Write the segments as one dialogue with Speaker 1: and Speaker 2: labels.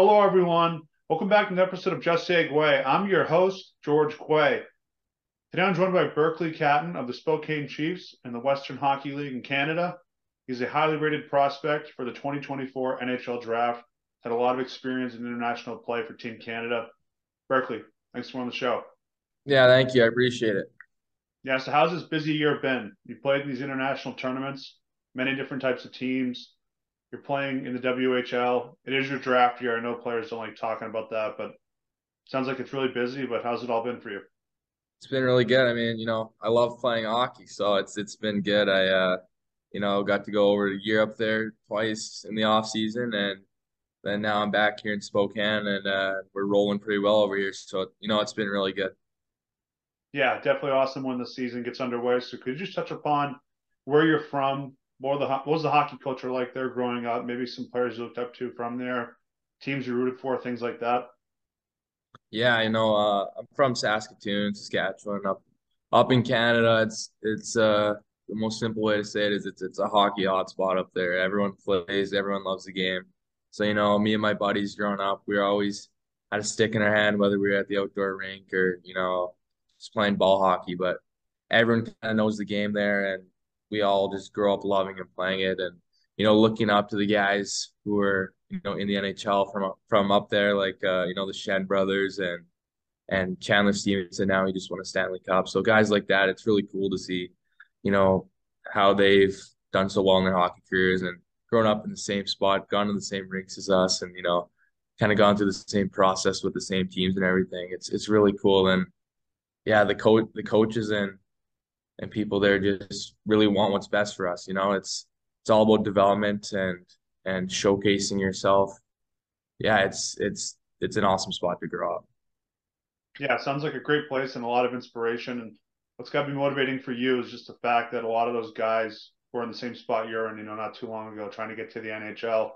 Speaker 1: Hello, everyone. Welcome back to an episode of Just Say Guay. I'm your host, George Guay. Today I'm joined by Berkly Catton of the Spokane Chiefs in the Western Hockey League in Canada. He's a highly rated prospect for the 2024 NHL Draft. Had a lot of experience in international play for Team Canada. Berkly, thanks for on the show.
Speaker 2: Yeah, thank you. I appreciate it.
Speaker 1: Yeah, so how's this busy year been? You played in these international tournaments, many different types of teams. You're playing in the WHL. It is your draft year. I know players don't like talking about that, but sounds like it's really busy. But how's it all been for you?
Speaker 2: It's been really good. I mean, you know, I love playing hockey, so it's it's been good. I uh, you know, got to go over a year up there twice in the off season, and then now I'm back here in Spokane, and uh, we're rolling pretty well over here. So you know, it's been really good.
Speaker 1: Yeah, definitely awesome when the season gets underway. So could you just touch upon where you're from, what, the, what was the hockey culture like there growing up? Maybe some players you looked up to from there, teams you rooted for, things like that.
Speaker 2: Yeah, you know, uh, I'm from Saskatoon, Saskatchewan, up up in Canada. It's it's uh the most simple way to say it is it's it's a hockey hotspot up there. Everyone plays, everyone loves the game. So you know, me and my buddies growing up, we were always had a stick in our hand, whether we were at the outdoor rink or you know just playing ball hockey. But everyone kind of knows the game there, and we all just grow up loving and playing it, and you know, looking up to the guys who are you know in the NHL from from up there, like uh, you know the Schenn brothers and and Chandler Stephenson. Now he just won a Stanley Cup. So guys like that, it's really cool to see, you know, how they've done so well in their hockey careers and grown up in the same spot, gone to the same rinks as us, and you know, kind of gone through the same process with the same teams and everything. It's it's really cool. And yeah, the coach, the coaches and and people there just really want what's best for us. You know, it's it's all about development and and showcasing yourself. Yeah, it's it's it's an awesome spot to grow up.
Speaker 1: Yeah, sounds like a great place and a lot of inspiration. And what's got to be motivating for you is just the fact that a lot of those guys were in the same spot you're in, you know, not too long ago, trying to get to the NHL.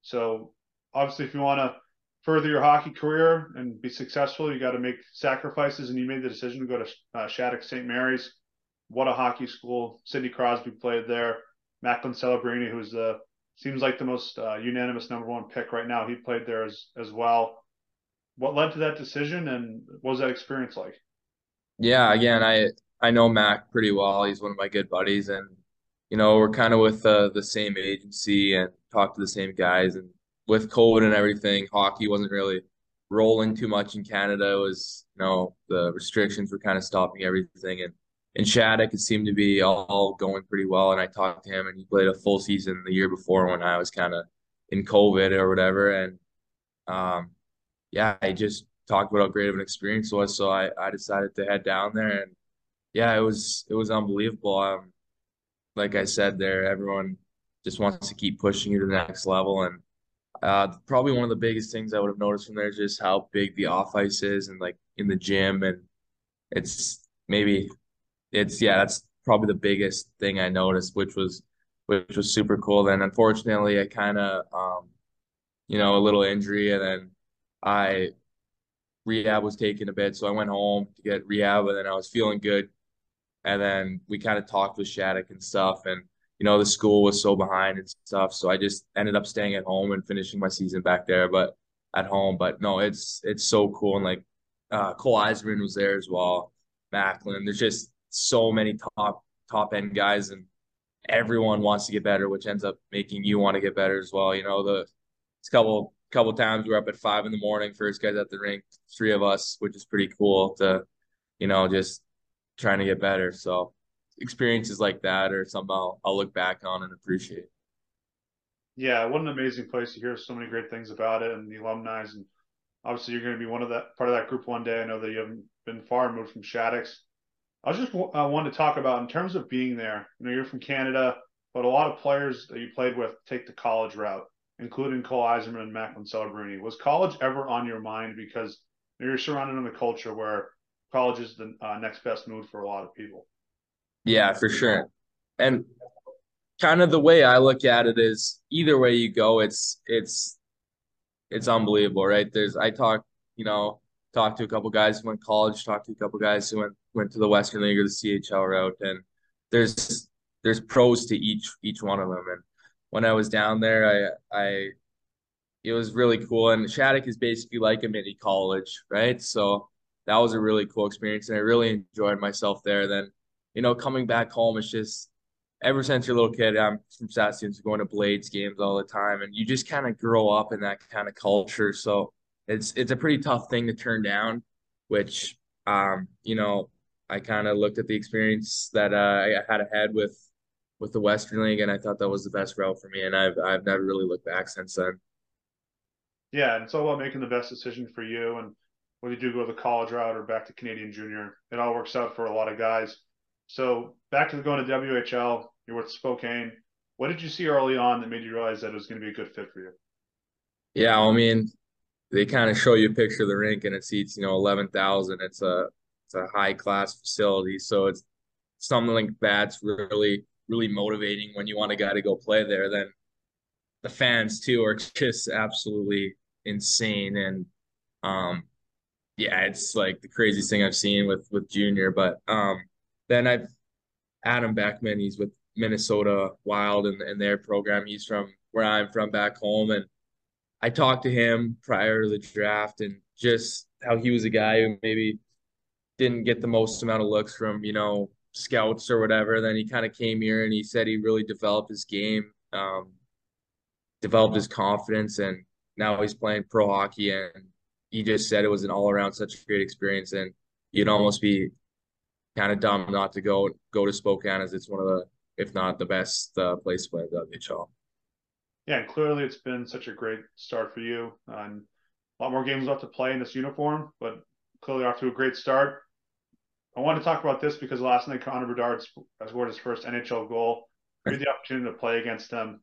Speaker 1: So obviously, if you want to further your hockey career and be successful, you got to make sacrifices. And you made the decision to go to uh, Shattuck St. Mary's. What a hockey school! Sidney Crosby played there. Macklin Celebrini, who's the seems like the most uh, unanimous number one pick right now. He played there as as well. What led to that decision, and what was that experience like?
Speaker 2: Yeah, again, I I know Mac pretty well. He's one of my good buddies, and you know we're kind of with uh, the same agency and talk to the same guys. And with COVID and everything, hockey wasn't really rolling too much in Canada. It was you know the restrictions were kind of stopping everything, and in Shattuck, it seemed to be all going pretty well. And I talked to him, and he played a full season the year before when I was kind of in COVID or whatever. And um, yeah, I just talked about how great of an experience it was. So I, I decided to head down there, and yeah, it was it was unbelievable. Um, like I said, there, everyone just wants to keep pushing you to the next level, and uh, probably one of the biggest things I would have noticed from there is just how big the off ice is, and like in the gym, and it's maybe it's yeah, that's probably the biggest thing I noticed, which was which was super cool. Then unfortunately, I kind of um, you know, a little injury, and then I rehab was taking a bit, so I went home to get rehab, and then I was feeling good, and then we kind of talked with Shattuck and stuff, and you know, the school was so behind and stuff, so I just ended up staying at home and finishing my season back there, but at home. But no, it's it's so cool, and like uh, Cole Eiserman was there as well, Macklin. There's just so many top top end guys and everyone wants to get better, which ends up making you want to get better as well. You know, the couple couple times we're up at five in the morning, first guys at the rink, three of us, which is pretty cool to, you know, just trying to get better. So experiences like that or something I'll, I'll look back on and appreciate.
Speaker 1: Yeah, what an amazing place to hear so many great things about it and the alumni. And obviously, you're going to be one of that part of that group one day. I know that you haven't been far removed from Shattuck's. I just uh, wanted to talk about in terms of being there. You know, you're from Canada, but a lot of players that you played with take the college route, including Cole Eiserman and Macklin Celebrini. Was college ever on your mind because you're surrounded in a culture where college is the uh, next best move for a lot of people?
Speaker 2: Yeah, for sure. And kind of the way I look at it is either way you go, it's it's it's unbelievable, right? There's I talk, you know, talked to a couple guys who went college, talked to a couple guys who went went to the Western League or the CHL route, and there's there's pros to each each one of them. And when I was down there, I I it was really cool. And Shattuck is basically like a mini college, right? So that was a really cool experience, and I really enjoyed myself there. Then, you know, coming back home, it's just ever since you're a little kid, I'm from Saskatoon, going to Blades games all the time, and you just kind of grow up in that kind of culture. So it's it's a pretty tough thing to turn down, which um, you know, I kind of looked at the experience that uh, I had ahead with with the Western League, and I thought that was the best route for me, and I've I've never really looked back since then.
Speaker 1: Yeah, and it's all about making the best decision for you, and whether you do go the college route or back to Canadian Junior, it all works out for a lot of guys. So back to the going to WHL, you're with Spokane. What did you see early on that made you realize that it was going to be a good fit for you?
Speaker 2: Yeah, I mean, they kind of show you a picture of the rink and it seats, you know, eleven thousand. It's a it's a high class facility, so it's something like that's really really motivating when you want a guy to go play there. Then the fans too are just absolutely insane, and um, yeah, it's like the craziest thing I've seen with with Junior. But um, then I've Adam Beckman. He's with Minnesota Wild and, and their program. He's from where I'm from back home, and I talked to him prior to the draft and just how he was a guy who maybe didn't get the most amount of looks from you know scouts or whatever. Then he kind of came here and he said he really developed his game, um, developed his confidence, and now he's playing pro hockey. And he just said it was an all around such a great experience, and you'd almost be kind of dumb not to go go to Spokane as it's one of the, if not the best uh, place to play in WHL.
Speaker 1: Yeah, and clearly it's been such a great start for you. And a lot more games left to play in this uniform, but clearly off to a great start. I want to talk about this because last night Connor Bedard scored his first NHL goal. We had the opportunity to play against him.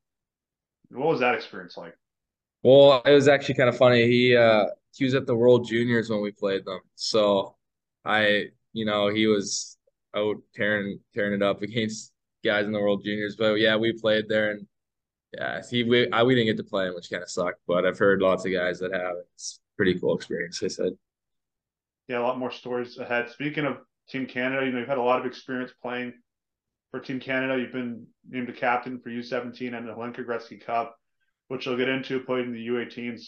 Speaker 1: What was that experience like?
Speaker 2: Well, it was actually kind of funny. He uh, he was at the World Juniors when we played them, so I you know, he was out tearing tearing it up against guys in the World Juniors. But yeah, we played there, and yeah, he we I, we didn't get to play him, which kind of sucked. But I've heard lots of guys that have. It's pretty cool experience. I said.
Speaker 1: Yeah, a lot more stories ahead. Speaking of Team Canada, you know, you've had a lot of experience playing for Team Canada. You've been named a captain for U17 and the Hlinka Gretzky Cup, which you'll get into. Played in the U18s.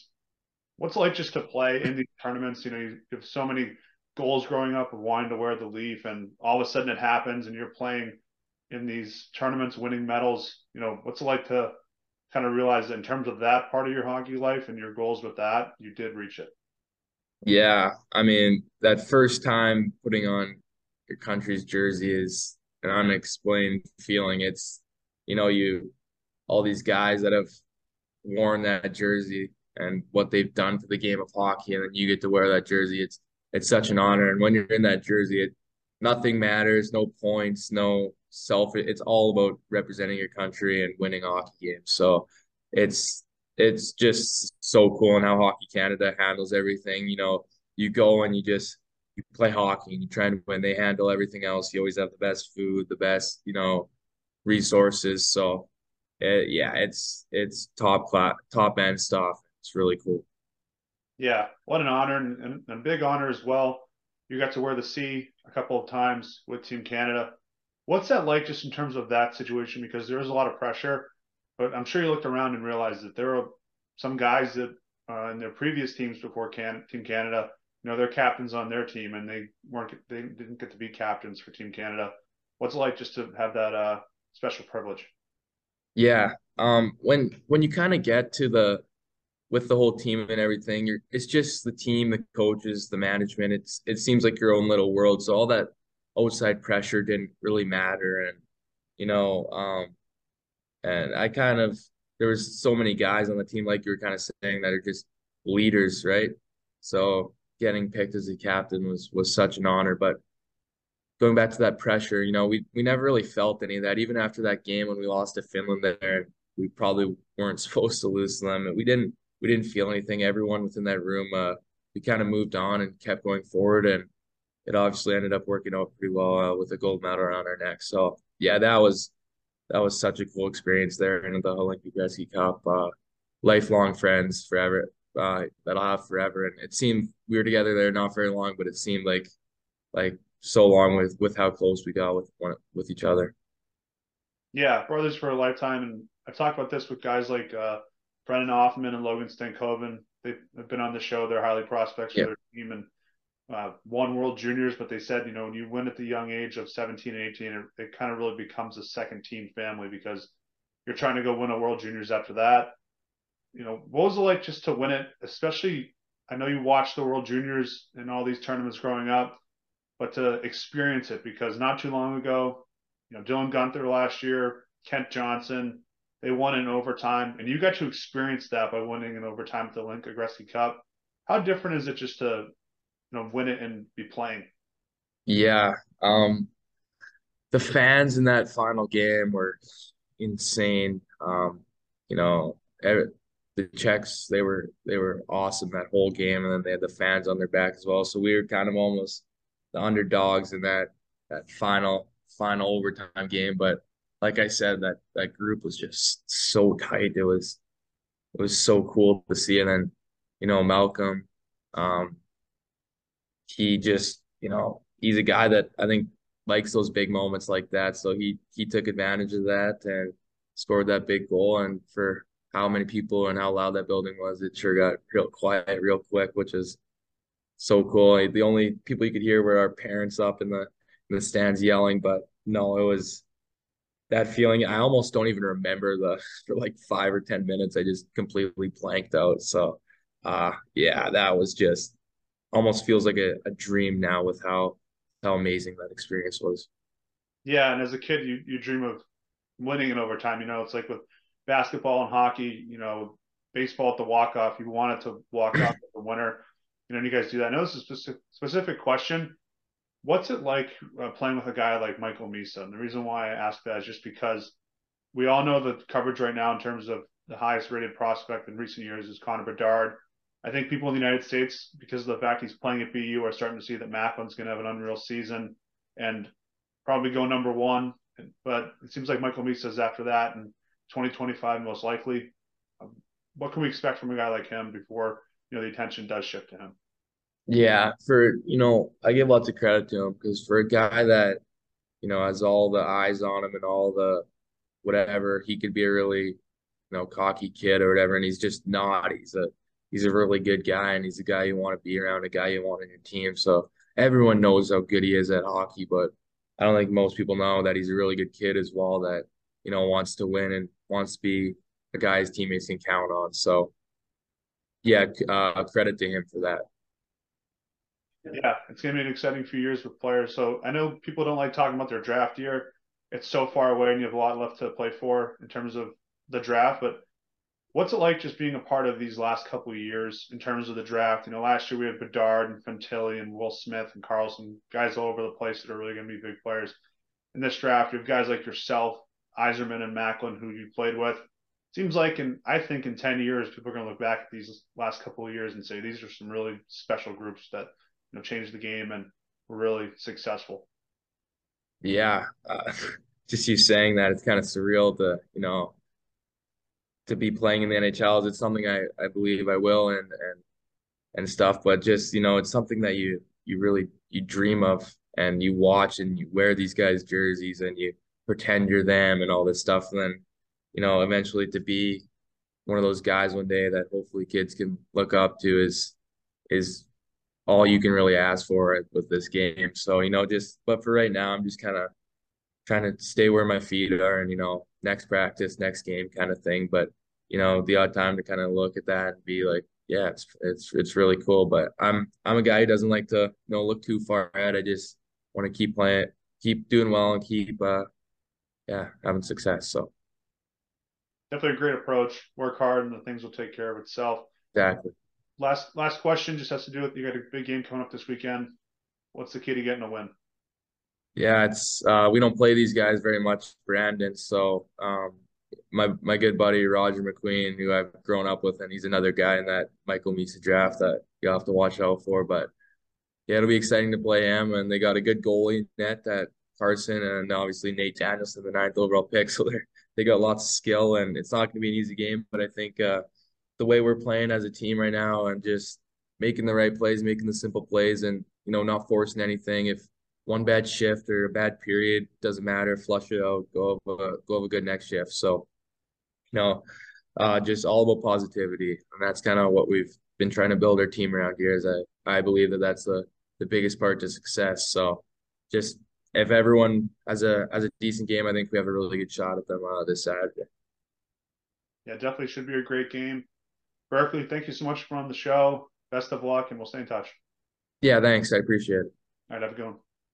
Speaker 1: What's it like just to play in these tournaments? You know, you have so many goals growing up of wanting to wear the leaf, and all of a sudden it happens, and you're playing in these tournaments, winning medals. You know, what's it like to kind of realize in terms of that part of your hockey life and your goals with that, you did reach it?
Speaker 2: Yeah, I mean, that first time putting on your country's jersey is an unexplained feeling. It's, you know, you all these guys that have worn that jersey and what they've done for the game of hockey, and then you get to wear that jersey. It's it's such an honor. And when you're in that jersey, it nothing matters, no points, no self. It's all about representing your country and winning hockey games. So it's it's just so cool and how Hockey Canada handles everything. You know, you go and you just you play hockey and you try to win. They handle everything else. You always have the best food, the best you know resources. So it, yeah, it's it's top class, top end stuff. It's really cool.
Speaker 1: Yeah, what an honor and, and, and, a big honor as well. You got to wear the C a couple of times with Team Canada. What's that like just in terms of that situation? Because there is a lot of pressure, but I'm sure you looked around and realized that there are some guys that uh, in their previous teams before Can- Team Canada, you know, they're captains on their team and they weren't, they didn't get to be captains for Team Canada. What's it like just to have that uh, special privilege?
Speaker 2: Yeah. Um, when, when you kind of get to the, with the whole team and everything. You're it's just the team, the coaches, the management. It's it seems like your own little world. So all that outside pressure didn't really matter. And you know, um, and I kind of there was so many guys on the team, like you were kind of saying, that are just leaders, right? So getting picked as a captain was was such an honor. But going back to that pressure, you know, we we never really felt any of that. Even after that game when we lost to Finland there, we probably weren't supposed to lose to them. We didn't we didn't feel anything. Everyone within that room, uh, we kind of moved on and kept going forward, and it obviously ended up working out pretty well uh, with a gold medal around our neck. So yeah, that was that was such a cool experience there in the Hlinka Gretzky Cup. Uh, lifelong friends forever uh, that I'll have forever. And it seemed we were together there not very long, but it seemed like like so long with with how close we got with one with each other.
Speaker 1: Yeah, brothers for a lifetime, and I've talked about this with guys like uh, Brennan Othmann and Logan Stankoven. They've been on the show. They're highly prospects for their team and uh, won World Juniors. But they said, you know, when you win at the young age of 17 and 18, it, it kind of really becomes a second team family because you're trying to go win a World Juniors after that. You know, what was it like just to win it? Especially, I know you watched the World Juniors and all these tournaments growing up, but to experience it because not too long ago, you know, Dylan Guenther last year, Kent Johnson, they won in overtime, and you got to experience that by winning in overtime at the Hlinka Gretzky Cup. How different is it just to, you know, win it and be playing?
Speaker 2: Yeah, um, the fans in that final game were insane. Um, you know, the Czechs they were they were awesome that whole game, and then they had the fans on their back as well. So we were kind of almost the underdogs in that that final final overtime game, but like I said, that that group was just so tight. It was it was so cool to see. And then, you know, Malcolm, um, he just, you know, he's a guy that I think likes those big moments like that. So he he took advantage of that and scored that big goal. And for how many people and how loud that building was, it sure got real quiet real quick, which is so cool. The only people you could hear were our parents up in the in the stands yelling, but no, it was that feeling. I almost don't even remember the for like five or ten minutes. I just completely blanked out. So, uh, yeah, that was just almost feels like a, a dream now with how how amazing that experience was.
Speaker 1: Yeah, and as a kid, you you dream of winning in overtime. You know, it's like with basketball and hockey. You know, baseball at the walk off. You wanted to walk off the winner. You know, and you guys do that. I know this is a specific, question, what's it like uh, playing with a guy like Michael Misa? And the reason why I ask that is just because we all know the coverage right now in terms of the highest rated prospect in recent years is Connor Bedard. I think people in the United States, because of the fact he's playing at BU, are starting to see that Macklin's going to have an unreal season and probably go number one. But it seems like Michael Misa is after that in 2025 most likely. Um, what can we expect from a guy like him before you know the attention does shift to him?
Speaker 2: Yeah, for you know, I give lots of credit to him because for a guy that you know has all the eyes on him and all the whatever, he could be a really you know cocky kid or whatever, and he's just not. He's a he's a really good guy, and he's a guy you want to be around, a guy you want on your team. So everyone knows how good he is at hockey, but I don't think most people know that he's a really good kid as well. That you know wants to win and wants to be a guy his teammates can count on. So yeah, uh, credit to him for that.
Speaker 1: Yeah, it's going to be an exciting few years with players. So I know people don't like talking about their draft year. It's so far away and you have a lot left to play for in terms of the draft. But what's it like just being a part of these last couple of years in terms of the draft? You know, last year we had Bedard and Fantilli and Will Smith and Carlsson, guys all over the place that are really going to be big players. In this draft, you have guys like yourself, Eiserman and Macklin, who you played with. Seems like, in I think in 10 years, people are going to look back at these last couple of years and say these are some really special groups that you – know, changed the game and were really successful.
Speaker 2: Yeah, uh, just you saying that it's kind of surreal to you know to be playing in the NHL. It's something I I believe I will and and and stuff, but just you know it's something that you you really you dream of and you watch and you wear these guys jerseys and you pretend you're them and all this stuff and then you know eventually to be one of those guys one day that hopefully kids can look up to is is all you can really ask for with this game. So, you know, just but for right now, I'm just kind of trying to stay where my feet are and, you know, next practice, next game kind of thing. But, you know, the odd time to kind of look at that and be like, yeah, it's it's it's really cool. But I'm I'm a guy who doesn't like to, you know, look too far ahead. I just want to keep playing, keep doing well and keep uh yeah, having success. So
Speaker 1: definitely a great approach. Work hard and the things will take care of itself.
Speaker 2: Exactly
Speaker 1: last last question just has to do with you got a big game coming up this weekend. What's the key to getting a win?
Speaker 2: Yeah, it's uh, we don't play these guys very much, Brandon. So um, my my good buddy Roger McQueen, who I've grown up with, and he's another guy in that Michael Misa draft that you'll have to watch out for. But yeah, it'll be exciting to play him, and they got a good goalie net that Carson, and obviously Nate Danielson, the ninth overall pick. So they they got lots of skill, and it's not going to be an easy game. But I think uh, the way we're playing as a team right now and just making the right plays, making the simple plays, and you know not forcing anything. If one bad shift or a bad period doesn't matter, flush it out, go have a, go have a good next shift. So, you know, uh, just all about positivity, and that's kind of what we've been trying to build our team around here. Is I I believe that that's the the biggest part to success. So just if everyone has a has a decent game, I think we have a really good shot at them uh, this Saturday.
Speaker 1: Yeah, definitely should be a great game. Berkly, thank you so much for on the show. Best of luck, and we'll stay in touch.
Speaker 2: Yeah, thanks. I appreciate it.
Speaker 1: All right, have a good one.